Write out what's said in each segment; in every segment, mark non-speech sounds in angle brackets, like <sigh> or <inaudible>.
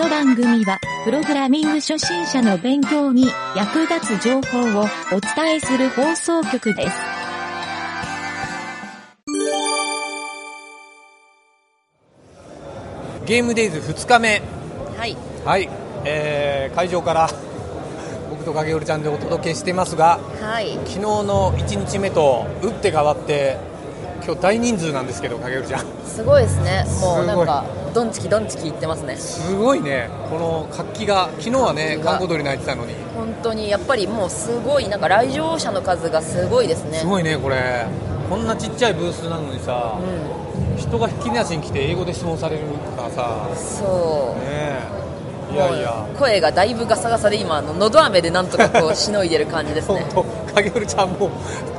の番組は、プログラミング初心者の勉強に役立つ情報をお伝えする放送局です。ゲームデイズ2日目はい。はい、えー会場から僕と影織ちゃんでお届けしてますがはい。昨日の1日目と打って変わって今日大人数なんですけど影織ちゃんすごいですね。もうなんすか、ドンチキドンチキ言ってますね。すごいねこの活気が昨日はね観光鳥鳴いてたのに本当に、やっぱりもうすごい、なんか来場者の数がすごいですね。すごいねこれこんなちっちゃいブースなのにさ、う人が引き出しに来て英語で質問されるからさん。そう。いやいや声がだいぶガサガサで今、あの、のど飴でなんとかこう、しのいでる感じです本ね。<laughs> 当影織ちゃんもう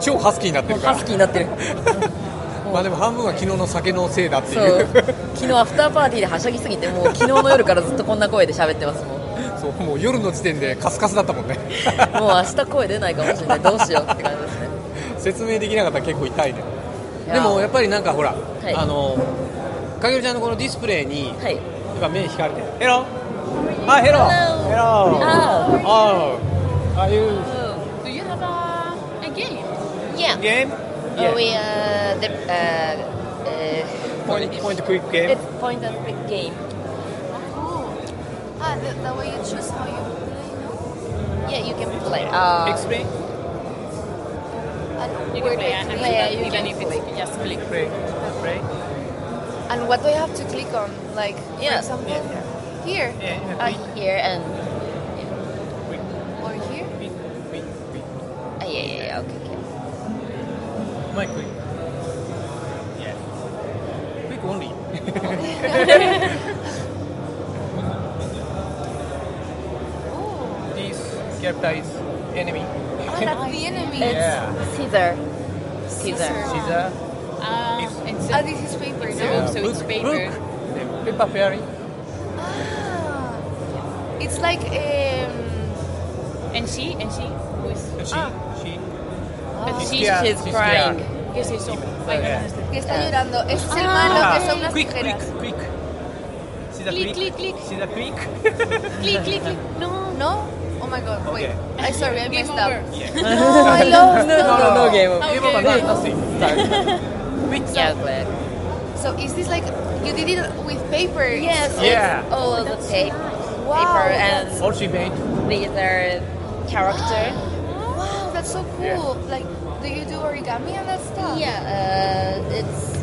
超ハスキーになってるからハスキーになってる。<laughs> まあでも半分は昨日の酒のせいだってそいう。う。昨日アフターパーティーではしゃぎすぎて、もう <laughs> 昨日の夜からずっとこんな声で喋ってますもん。そうもう夜の時点でカスカスだったもんね。<laughs> もう明日声出ないかもしれない。どうしようって感じですね。説明できなかったら結構痛いね。でもやっぱりなんかほら、はい。あのかげるちゃんのこのディスプレイに、はい。やっぱ目光れて。ヘロあヘロヘロあああいう Do you have a, a game? Yeah. Oh, we the, uh, uh, point, point and click game. It's point and click game. Oh, cool. Ah, the, the way you choose how you play. Yeah, you can play. Uh, Explain. You can play, and yeah, you even can if click. it's just click. Play. Play. And what do I have to click on? Like, yeah. for example, yeah, yeah. here, yeah, yeah. Uh, here, and My quick Yeah Quick only Oh, <laughs> This character is enemy ah, that's the enemy. It's <laughs> Yeah. Caesar. Caesar. Caesar. She's Uh, It's- it's Ah, a, this is paper, it's no? a book, so it's book, paper. book. Paper Fairy Ah, it's like um. And she, and she, who is, She, Ah. She but She's she's, scared. she's She's crying. scared. yes, yes, so, I Yeah. understand. Que está llorando. Ese es el Ah. malo que son unas quick, tijeras. quick, quick. See the Click, quick? click, click. See the quick? Click, click, click. No. No? Oh my god, wait. Okay. I'm sorry, I Game messed up. over. yeah. <laughs> No, I lost. No, no, no, no game. Game over, Okay. no, nothing. <laughs> quick. Yeah, but So is this like you did it with paper? yes, Yeah. it's all of the tape, Wow, paper, and All she made. these are character. <gasps> Wow, that's so cool. Like, do you do origami and that stuff? Yeah, uh, it's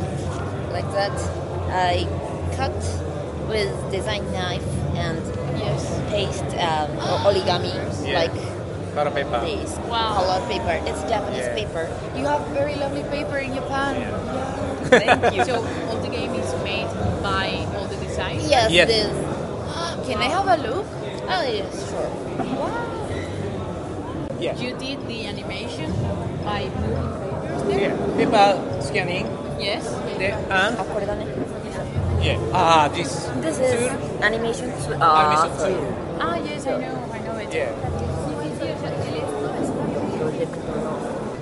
like that. I cut with design knife and Yes. paste um, o- origami Yeah. like Color paper. this Wow. color paper. It's Japanese Yeah. paper. You have very lovely paper in Japan. Yeah. Thank you. So all the game is made by all the design. yes, Yes. this. <gasps> Can I have a look? Oh yes, sure. Wow. Yeah. You did the animation by moving papers there. Yeah. People scanning. Yes. The, and. Ah. Yeah. Ah, this. This is tool. animation. Tw- uh, ah, animation tool. Ah yes, I know, I know it. Yeah.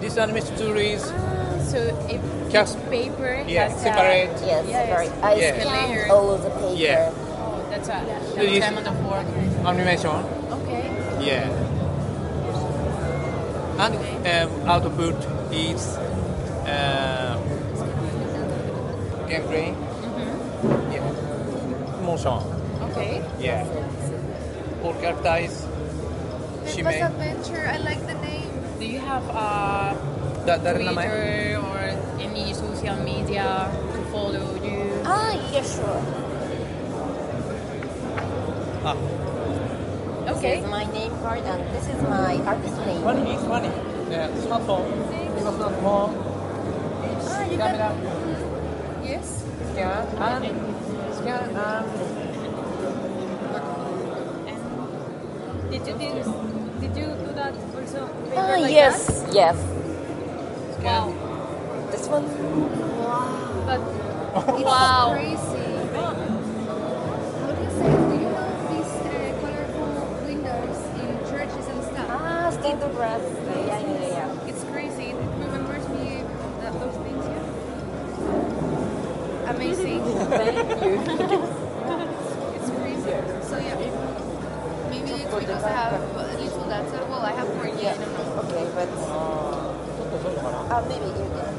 This animation tool is. Ah, so if Cast, paper yeah, has separate. Yes, yes, yes, separate. I all of the paper. Yeah. Oh, that's a that's amount of work. Animation. Okay. Yeah. And um, output is Gabriel. Mm-hmm. Yeah. Monchamp. Okay. Yeah. Polkar is. She. Adventure. I like the name. Do you have uh, a da, Twitter or any social media to follow you? Ah, yeah, sure. Ah. Okay. This is my name card and this is my artist name. One is one. Yeah, smartphone. It was not more. Ah, you camera. Can... Yes. Scan and scan and Did you did, did you do that also? paper Ah, like yes, yes. That? Wow. This one. But <laughs> It's Wow. crazy. How do you say? greasy. <laughs> Thank you. it's greasy. So yeah, maybe it's because I have a little that's a, Well, I have more years. Yeah. Okay, but uh, maybe you can.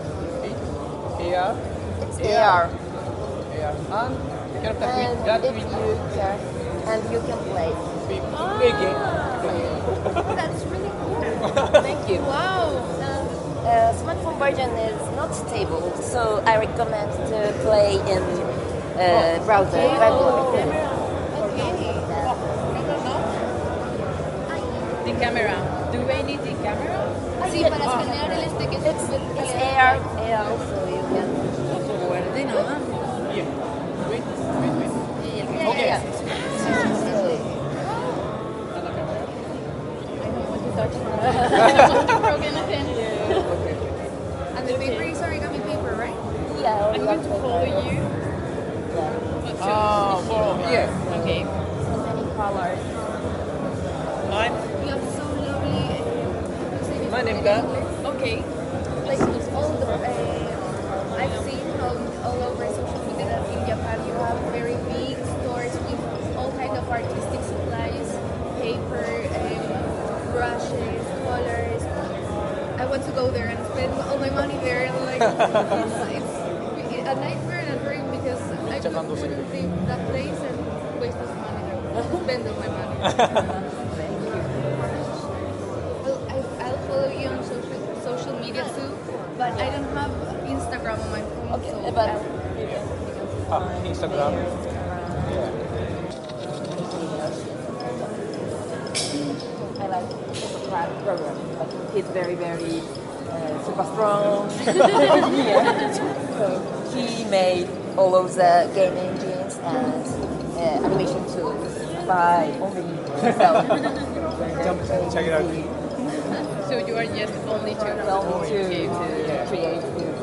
AR. It's AR. AR. And can play and that if with you can, and you can play. Play big ah. game. <laughs> That's really cool. <laughs> Thank you. Wow. Uh, smartphone version is not stable, so I recommend to play in uh, browser. web browser. The camera. Do I need the camera? Sí, para escanear el este que es It's, it's AR, AR, so you can. Fuerte, nada. yeah wait wait wait Yeah, Okay. yeah. <laughs> broken pen. <laughs> I'm going to follow you. ah for yeah Okay. So many colors. my You have so lovely. uh, my name is Okay. Like all the, uh, I've seen all, all over social media that in Japan you have very big stores with all kind of artistic supplies, paper, um, brushes, colors. I want to go there and spend all my money there. And like, <laughs> it's, it's a nightmare and a dream because I could, Japan does it. wouldn't leave that place and waste this money there. spend all my money. Well, I, I'll follow you on social social media too, but I don't have Instagram on my phone. Okay, so but ah, Instagram I like the program. Like he's very, very uh, super strong. <laughs> <laughs> So he made all of the game engines and uh, animation tools by only himself. Jump, check it out. So you are just only two. Only to, to create new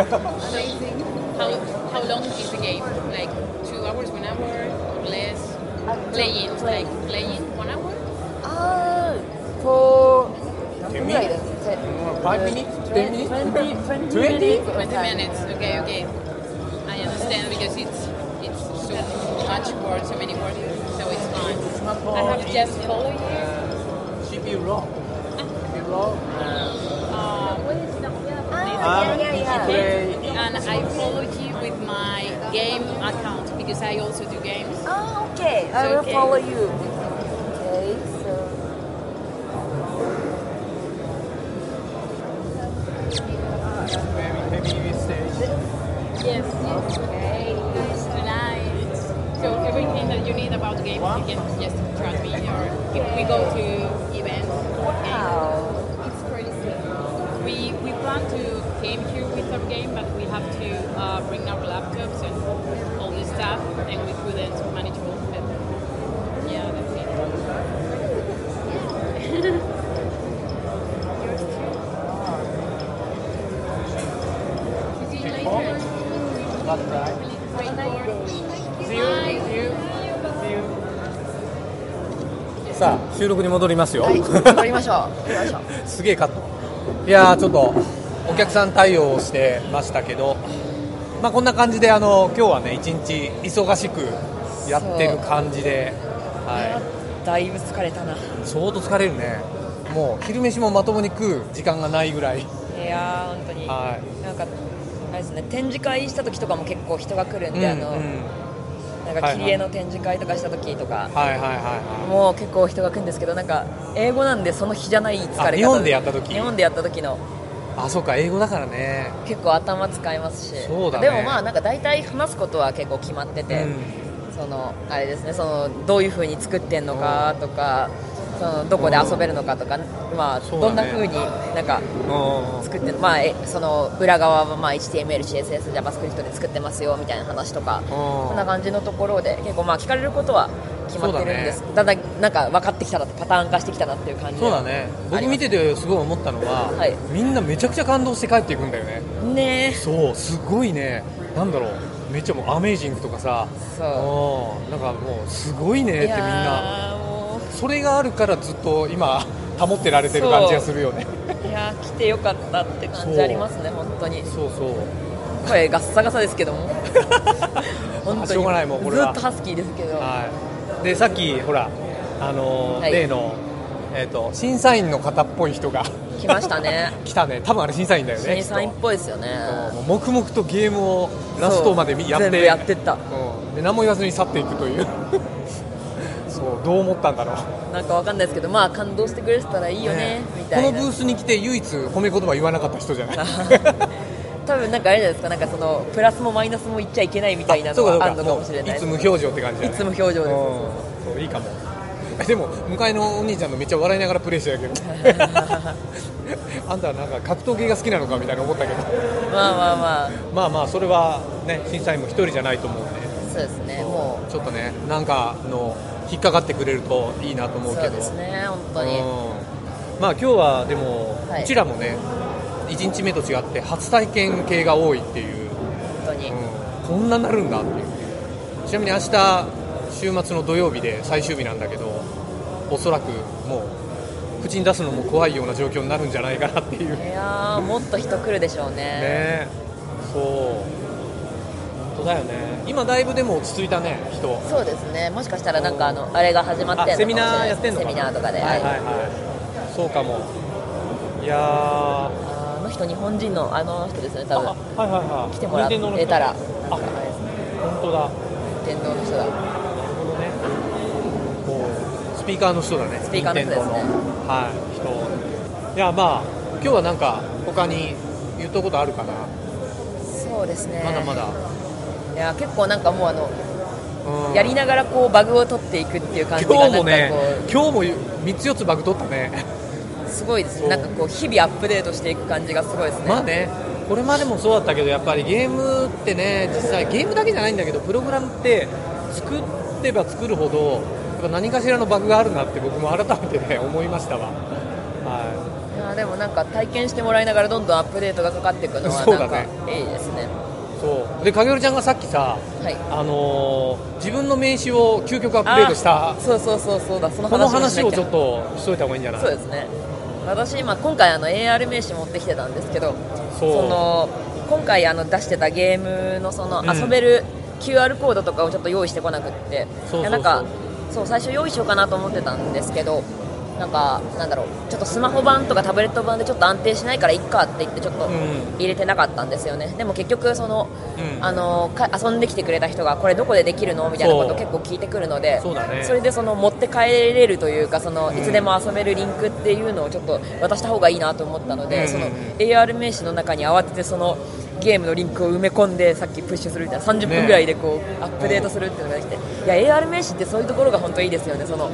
amazing. How, how long is the game? Like two hours, one hour, or less? Playing, like playing one hour? Ah, for Ten minutes? Ten- Five minutes? Ten minutes? 20, 20, 20? minutes. 20 minutes. Okay, okay. I understand because it's it's so much work, so many words, so it's fun. I have to just follow you. CPU raw CPU raw Uh, what is the, Ah, yeah, yeah, yeah. play and I follow you with my game account because I also do games. Ah, okay. I will Okay. follow you. Okay, so. maybe maybe we stage Yes. Okay. Nice, Tonight. So everything that you need about games, you can just trust me. Or if we go to events, Wow. It's crazy. we we plan to came here with our game, but we have to uh, bring our laptops and all this stuff, and we couldn't 収録に戻りますよ、はい、戻りましょう。<laughs> すげえカットいやーちょっとお客さん対応をしてましたけどまあこんな感じであの今日はね一日忙しくやってる感じで、はだいぶ疲れたな。い、相当疲れるね。もう昼飯もまともに食う時間がないぐらい。いやー、本当に。はなんか、あれですね、展示会した時とかも結構人が来るんで、あの、うんうんなんか切り絵の展示会とかした時とか、はいはいはいはもう結構人が来るんですけど、なんか英語なんでその日じゃない疲れ日本でやった時？日本でやった時の。いあそうか英語だからね。結構頭使いますし、そうだね。でもまあなんか大体話すことは結構決まってて、うん。そのあれですねそのどういう風に作ってんのかとか、そのどこで遊べるのかとか、まあどんな風になんかうん作ってまあえその裏側はまあ HTML、CSS、JavaScript で作ってますよみたいな話とか、こんな感じのところで結構まあ聞かれることは決まってるんです。だ,、んだんなんか分かってきたなパターン化してきたなっていう感じそうだね。僕見ててすごい思ったのは、はい。みんなめちゃくちゃ感動して帰っていくんだよね。てね。そうすごいね。なんだろう。めっちゃもうアメージングとかさ。そう。うんなんかもうすごいねってみんなそれがあるからずっと今保ってられてる感じがするよね。う。いやー来てよかったって感じありますね本当に。そうそう。声ガッサガサですけども。<laughs> 本当に。しょうがないもうこれは。ずっとハスキーですけど、はい。でさっきほらあのーはい。例のえー、と審査員の方っぽい人が来ましたね。<laughs> 来たね。多分あれ審査員だよね審査員っぽいですよね。黙々とゲームをラストまで見やって。やってった。うん、で何も言わずに去っていくというどう思ったんだろう。なんかわかんないですけどまあ感動してくれてたらいいよねみたいな。このブースに来て唯一褒め言葉言わなかった人じゃない。<laughs> 多分なんかあれじゃないですかなんかそのプラスもマイナスも言っちゃいけないみたいなのがあるのかもしれないいつ無表情って感じだね。いつ無表情です。うん。そういいかも。え <laughs> でも向かいのお兄ちゃんのめっちゃ笑いながらプレイしてたけど。<laughs> あんたはなんか格闘技が好きなのかみたいな思ったけど。まあまあまあ。まあまあそれはね審査員も一人じゃないと思うんで。そうですねもちょっとねなんかの引っかかってくれるといいなと思うけど。うそうですね本当に。うん。まあ今日はでも、はい。うちらもね1日目と違って初体験系が多いっていう、本当に、うん。こんななるんだっていう。ちなみに明日週末の土曜日で最終日なんだけどおそらくもう口に出すのも怖いような状況になるんじゃないかなっていう。ねいやーもっと人来るでしょうね。えそう。本当だよね。今だいぶでも落ち着いたね人そうですね。もしかしたらなんかあのあれが始まってセミナーやってんのセミナーとかで、はいはいはい。そうかも。いやー。あの人日本人のあの人ですよね多分。あはいはいはい。来てもらえたら。あ本当だ。天皇の人だ。なるほどね。こうスピーカーの人だね。スピーカーの人ですね。はい。人。いやまあ今日はなんか他に言ったことあるかな、そうですね。まだまだ、いや結構なんかもうあのうん。やりながらこうバグを取っていくっていう感じがなんかこ今日もねう <laughs> 今日も3つ4つバグ取ったね。すごいですね。なんかこう日々アップデートしていく感じがすごいですね。まあねこれまでもそうだったけどやっぱりゲームってね実際ゲームだけじゃないんだけどプログラムって作れば作るほどやっぱ何かしらのバグがあるなって僕も改めてね思いましたわ。はい。やでもなんか体験してもらいながらどんどんアップデートがかかっていくのはなんかね。いいですね。いそう。で影織ちゃんがさっきさはい。あのー自分の名刺を究極アップデートしたあそうそうそうそうだ。そのこの話をちょっとしといた方がいいんじゃない？そうですね。私今今回あの AR 名刺持ってきてたんですけどそう。の今回あの出してたゲームのそのうん。遊べる QR コードとかをちょっと用意してこなくって、なんかそう最初用意しようかなと思ってたんですけどなんかなんだろうちょっとスマホ版とかタブレット版でちょっと安定しないからいっかって言ってちょっとうん。入れてなかったんですよね。でも結局その、うん。あのか遊んできてくれた人がこれどこでできるのみたいなことを結構聞いてくるのでそね。れでその持って帰れるというかそのうん。いつでも遊べるリンクっていうのをちょっと渡した方がいいなと思ったので、うんその AR 名刺の中に慌ててそのゲームのリンクを埋め込んでさっきプッシュするみたいな30分ぐらいでこう、アップデートするっていうのができて。いや AR 名刺ってそういうところが本当いいですよね。その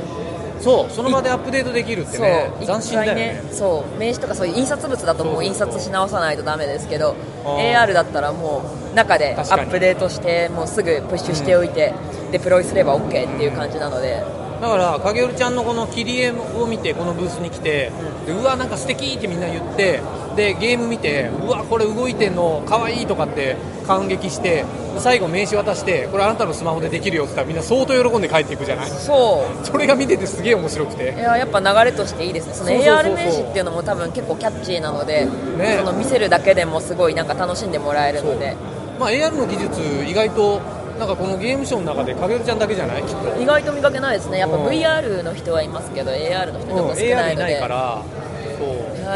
そうその場でアップデートできるってね一斬新だよ回ね。そう名刺とかそういう印刷物だともう印刷し直さないとダメですけど AR だったらもう中でアップデートしてもうすぐプッシュしておいて、デプロイすれば OK っていう感じなので、だから影織ちゃんのこの切り絵を見てこのブースに来て、でうわなんか素敵ってみんな言ってでゲーム見てうわこれ動いてんの可愛いとかって感激して最後名刺渡してこれあなたのスマホでできるよって言ったらみんな相当喜んで帰っていくじゃない？そう。それが見ててすげえ面白くいてややっぱ流れとしていいですね。その AR 名刺っていうのも多分結構キャッチーなので、ね。その見せるだけでもすごいなんか楽しんでもらえるので。まあ AR の技術意外となんかこのゲームショーの中で影織ちゃんだけじゃない？きっと、意外と見かけないですね。やっぱうん。VR の人はいますけど AR の人と少 AR ないので、いないから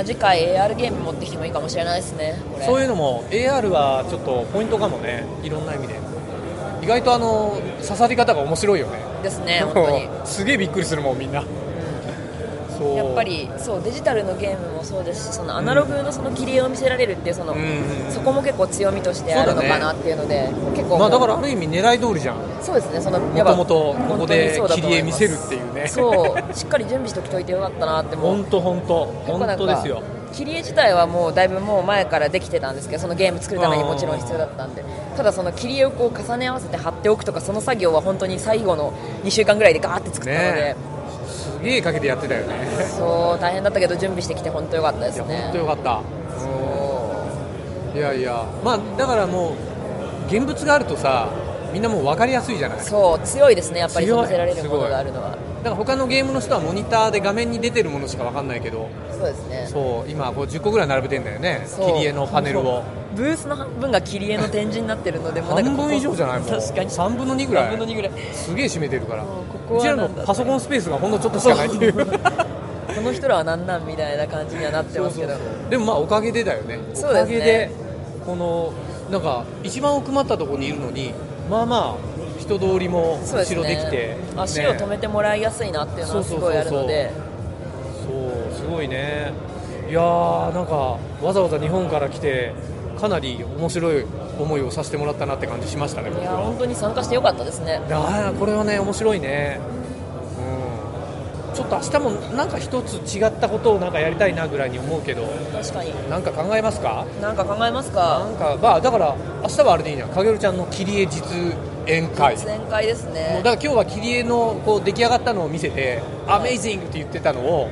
次回 AR ゲーム持ってきてもいいかもしれないですねそういうのも AR はちょっとポイントかもねいろんな意味で。意外とあの刺さり方が面白いよね。ですね <laughs> 本当に。すげえびっくりするもんみんなやっぱりそうデジタルのゲームもそうですしそのアナログのその切り絵を見せられるっていうその、うんそこも結構強みとしてあるのかなっていうので結構まあだからもある意味狙い通りじゃん。うそうですねそのもともとここで切り絵見せるっていうね。そうしっかり準備しておきといてよかったなって本当本当。本当ですよ。切り絵自体はもうだいぶもう前からできてたんですけどそのゲーム作るためにもちろん必要だったんで。ただその切り絵をこう重ね合わせて貼っておくとかその作業は本当に最後の2週間ぐらいでガーって作ったので、ねすげえかけてやってたよね。そう大変だったけど準備してきて本当よかったですね。本当よかった。いやいや。まあだからもう現物があるとさみんなもう分かりやすいじゃない。だかそう強いですねやっぱり見せられるものがあるのは。ら他のゲームの人はモニターで画面に出てるものしか分かんないけどそうですね。そう今こう10個ぐらい並べてんだよね。切り絵のパネルを。ブースの半分が切り絵の展示になってるので半分以上じゃないもう。確かに。3分の2ぐらい。3分の2ぐらい。すげえ占めてるから。こちらのパソコンスペースがほんのちょっとしかないっていう。本この人らは何なんみたいな感じにはなってますけど。でもまあおかげでだよね。そうですね。おかげでこのなんか一番奥まったところにいるのにまあまあ人通りも後ろできて、足を止めてもらいやすいなっていうのはすごいあるので。そうすごいね。いやーなんかわざわざ日本から来てかなり面白い思いをさせてもらったなって感じしましたねいや本当に参加してよかったですね。いやーこれはね面白いね。うん。ちょっと明日もなんか一つ違ったことをなんかやりたいなぐらいに思うけど確かに。なんか考えますか？なんか考えますなかんかまあだから明日はあれでいいな影るちゃんの切り絵実演会。実演会ですもうねだから今日は切り絵のこう出来上がったのを見せて「アメイジング」って言ってたのを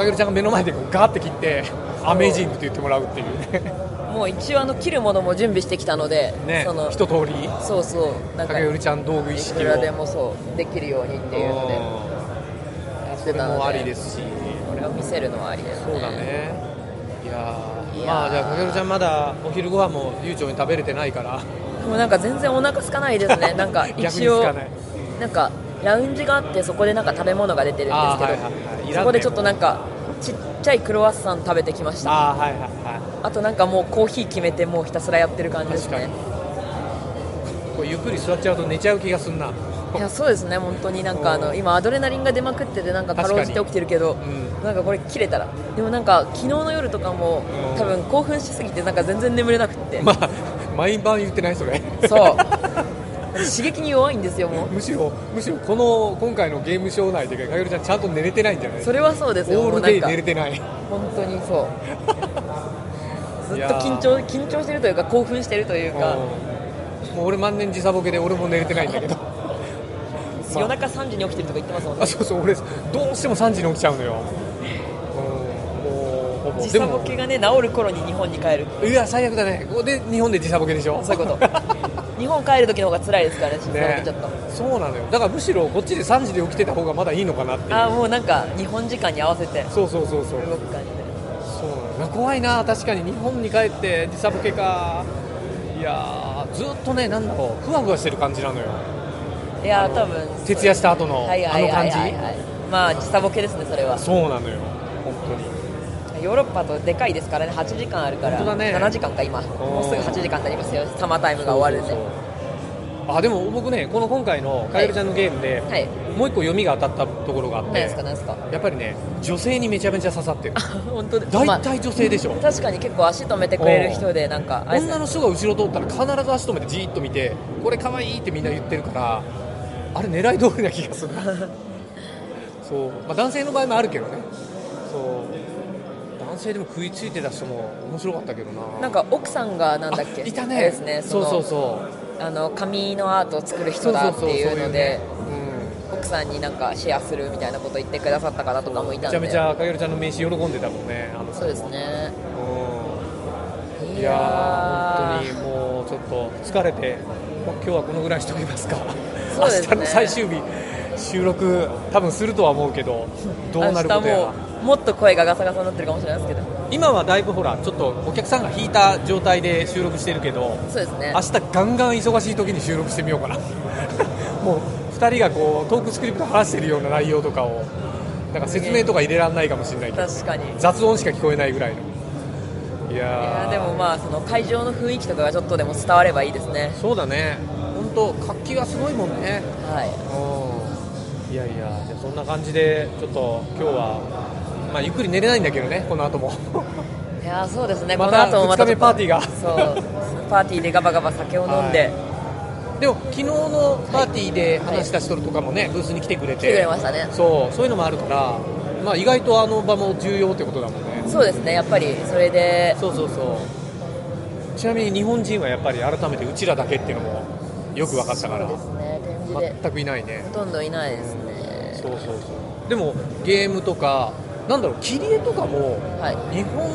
影るちゃんが目の前でガーって切って「アメイジング」って言ってもらうっていう。ねもう一応あの切るものも準備してきたのでねその一通り。そうそう。なんか影るちゃん道具い意識を。くらでもそうできるようにっていうのでやってたのでもありですし。これを見せるのはありですね。そうだね。いやまあじゃあ影るちゃんまだお昼ご飯も悠長に食べれてないから。もうなんか全然お腹空かないですね。<laughs> なんか一応なんかラウンジがあってそこでなんか食べ物が出てるんですけど、はいはいはいそこでちょっとなんかちっちゃいクロワッサン食べてきました。ああはいはいはい。あとなんかもうコーヒー決めてもうひたすらやってる感じですね。こうゆっくり座っちゃうと寝ちゃう気がすんな。いやそうですね本当になんかあの今アドレナリンが出まくっててなんかかろうじて起きてるけど、うなんかこれ切れたら。でもなんか昨日の夜とかもうん多分興奮しすぎてなんか全然眠れなくって、まあ毎晩言ってないそれ。そう刺激に弱いんですよもう。むしろむしろこの今回のゲームショー内でかよるちゃんちゃんと寝れてないんじゃない？それはそうですよオールデイ寝れてない。本当にそう。ずっと緊張緊張してるというか興奮してるというか。うん。もう俺万年時差ボケで俺も寝れてないんだけど。<laughs> 夜中3時に起きてるとか言ってますもんね。あそうそう俺どうしても3時に起きちゃうのよ、時差ボケがね治る頃に日本に帰る。いや最悪だね。ここで日本で時差ボケでしょ？そういうこと <laughs> 日本帰る時の方が辛いですからねね。ケちょっと、そうなのよ。だからむしろこっちで3時で起きてた方がまだいいのかなってああもうなんか日本時間に合わせて。そうそうそうそう。動く感じでそうなの怖いな。確かに日本に帰って時差ボケか。いやーずっとねなんだろう。ふわふわしてる感じなのよ。いやー多分徹夜した後のあの感じ。はい、まあ時差ボケですねそれは。そうなのよ。本当にヨーロッパとでかいですからね。8時間あるから。ね。7時間か今。もうすぐ8時間になりますよ。サマータイムが終わるんで。あでも僕ねこの今回のカエルちゃんのゲームで、はい。もう一個読みが当たったところがあっ何て。ですか何ですか？やっぱりね女性にめちゃめちゃ刺さってる。本当でまあ大体女性でしょ、確かに結構足止めてくれる人でなんか女の人が後ろ通ったら必ず足止めてじーっと見てこれ可愛いってみんな言ってるからあれ狙い通りな気がする <laughs> そう、まあ、男性の場合もあるけどね。そう男性でも食いついてた人も面白かったけどな。なんか奥さんがなんだっけ？あいたね。ですねそうそううそう。あの紙のアートを作る人だっていうので奥さんになんかシェアするみたいなこと言ってくださった方とかもいたんで。めちゃめちゃかげるちゃんの名刺喜んでたもんねあのそうですね。うん。いやー。本当にもうちょっと疲れて今日はこのぐらいにしておきますか。そうですね。明日の最終日収録多分するとは思うけどどうなることやらももっと声がガサガサになってるかもしれないですけど。今はだいぶほらちょっとお客さんが引いた状態で収録してるけどそうですね。明日ガンガン忙しい時に収録してみようかな。<laughs> もう2人がこうトークスクリプト話してるような内容とかをなんか説明とか入れられないかもしれないけど確かに。い雑音しか聞こえないぐらいの。いやでもまあその会場の雰囲気とかがちょっとでも伝わればいいですね。そうだね。本当活気がすごいもんね。はい。うん。いやいやじゃあそんな感じでちょっと今日はまあゆっくり寝れないんだけどねこの後も。いやそうですね。またこの後もまた二日目パーティーが。そう。パーティーでガバガバ酒を飲んで、はい。でも昨日のパーティーで話した人とかもね、ブースに来てくれて。来てくれましたね。そう。そういうのもあるから、まあ、意外とあの場も重要ってことだもんね。そうですね。やっぱりそれで。そうそうそう。ちなみに日本人はやっぱり改めてうちらだけっていうのもよく分かったから。そうですね。全くいないね。ほとんどいないですね。そうそうそう。でもゲームとかなんだろう切り絵とかもはい。日本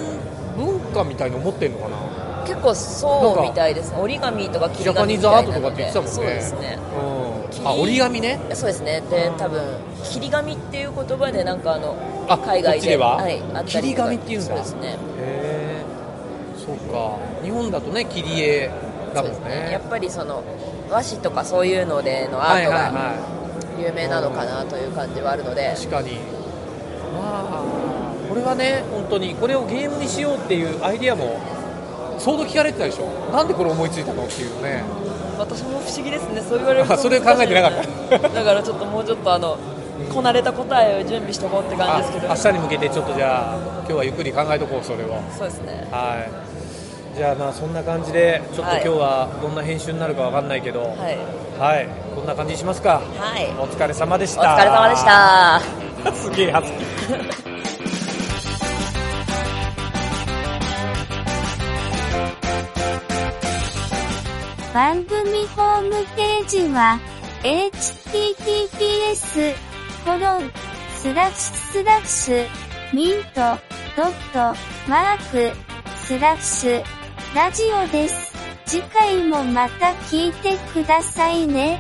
文化みたいの持ってんのかな？結構そうみたいです折り紙とか切ジャパニーズアートとかって言ってたもんね。そうですね。うん、あ折り紙ね？そうですね。で多分切り紙っていう言葉でなんかあのあ海外では？はい、あ切り紙っていうんだ。そうですね。へえ。そうか。日本だとね切り絵だもんね。ね。やっぱりその和紙とかそういうのでのアートはいはいはが有名なのかなという感じはあるので、い確かにまあ。がね本当にこれをゲームにしようっていうアイディアも相当聞かれてたでしょ。なんでこれ思いついたのっていうね。私も不思議ですね。そう言われるとあそれ考えてなかった。ただからちょっともうちょっとあのこなれた答えを準備しておこうって感じですけど。あ明日に向けてちょっとじゃあ今日はゆっくり考えとこうそれを。そうですね。はい。じゃあまあそんな感じでちょっと今はい。日はどんな編集になるかわかんないけど。はい。はい、こんな感じにしますか。はい。お疲れ様でしおた疲れ様でしたすげえハスキー番組ホームページは、https, コロン、スラッシュスラッシュ、ミント、ドット、マーク、スラッシュ、ラジオです。次回もまた聞いてくださいね。